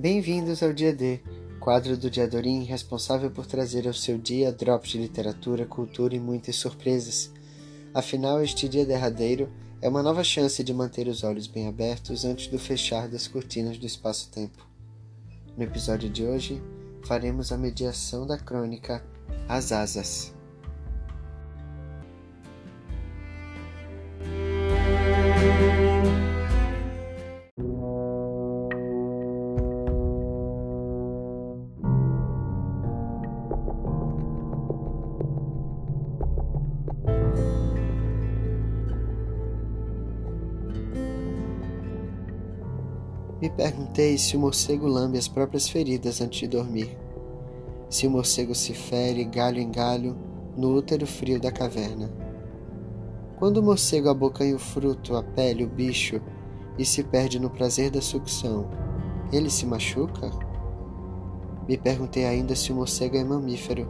Bem-vindos ao Dia D, quadro do Diadorim responsável por trazer ao seu dia drops de literatura, cultura e muitas surpresas. Afinal, este dia derradeiro é uma nova chance de manter os olhos bem abertos antes do fechar das cortinas do espaço-tempo. No episódio de hoje, faremos a mediação da crônica As Asas. Me perguntei se o morcego lambe as próprias feridas antes de dormir. Se o morcego se fere galho em galho no útero frio da caverna. Quando o morcego abocanha o fruto, a pele, o bicho e se perde no prazer da sucção, ele se machuca? Me perguntei ainda se o morcego é mamífero.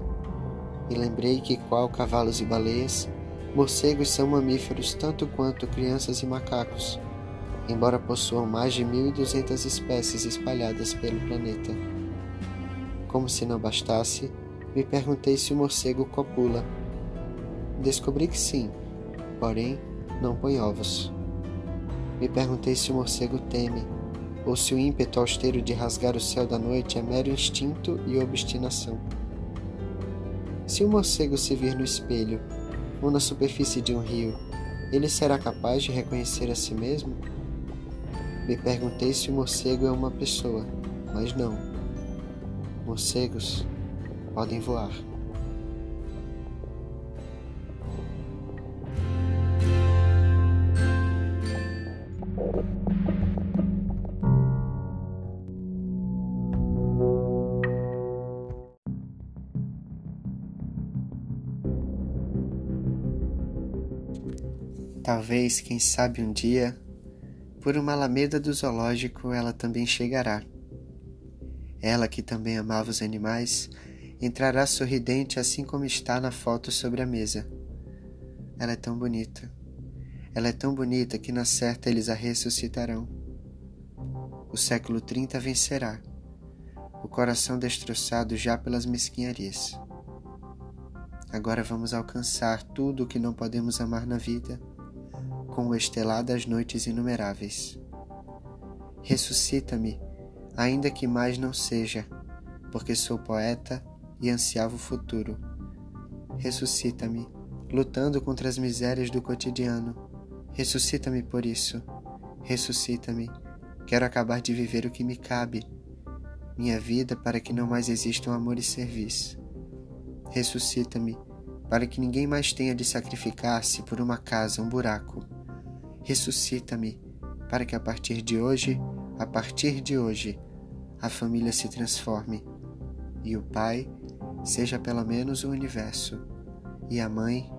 E lembrei que, qual cavalos e baleias, morcegos são mamíferos tanto quanto crianças e macacos embora possuam mais de 1.200 espécies espalhadas pelo planeta. Como se não bastasse, me perguntei se o morcego copula. Descobri que sim, porém não põe ovos. Me perguntei se o morcego teme, ou se o ímpeto austero de rasgar o céu da noite é mero instinto e obstinação. Se o morcego se vir no espelho ou na superfície de um rio, ele será capaz de reconhecer a si mesmo? Me perguntei se o morcego é uma pessoa, mas não. Morcegos podem voar. Talvez, quem sabe um dia, por uma alameda do zoológico ela também chegará. Ela, que também amava os animais, entrará sorridente assim como está na foto sobre a mesa. Ela é tão bonita. Ela é tão bonita que na certa eles a ressuscitarão. O século 30 vencerá, o coração destroçado já pelas mesquinharias. Agora vamos alcançar tudo o que não podemos amar na vida com o estelar das noites inumeráveis. Ressuscita-me, ainda que mais não seja, porque sou poeta e ansiava o futuro. Ressuscita-me, lutando contra as misérias do cotidiano. Ressuscita-me por isso. Ressuscita-me. Quero acabar de viver o que me cabe. Minha vida para que não mais existam amor e serviço. Ressuscita-me para que ninguém mais tenha de sacrificar-se por uma casa, um buraco ressuscita-me, para que a partir de hoje, a partir de hoje, a família se transforme e o pai seja pelo menos o universo e a mãe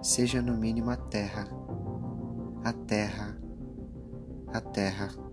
seja no mínimo a terra. A terra, a terra.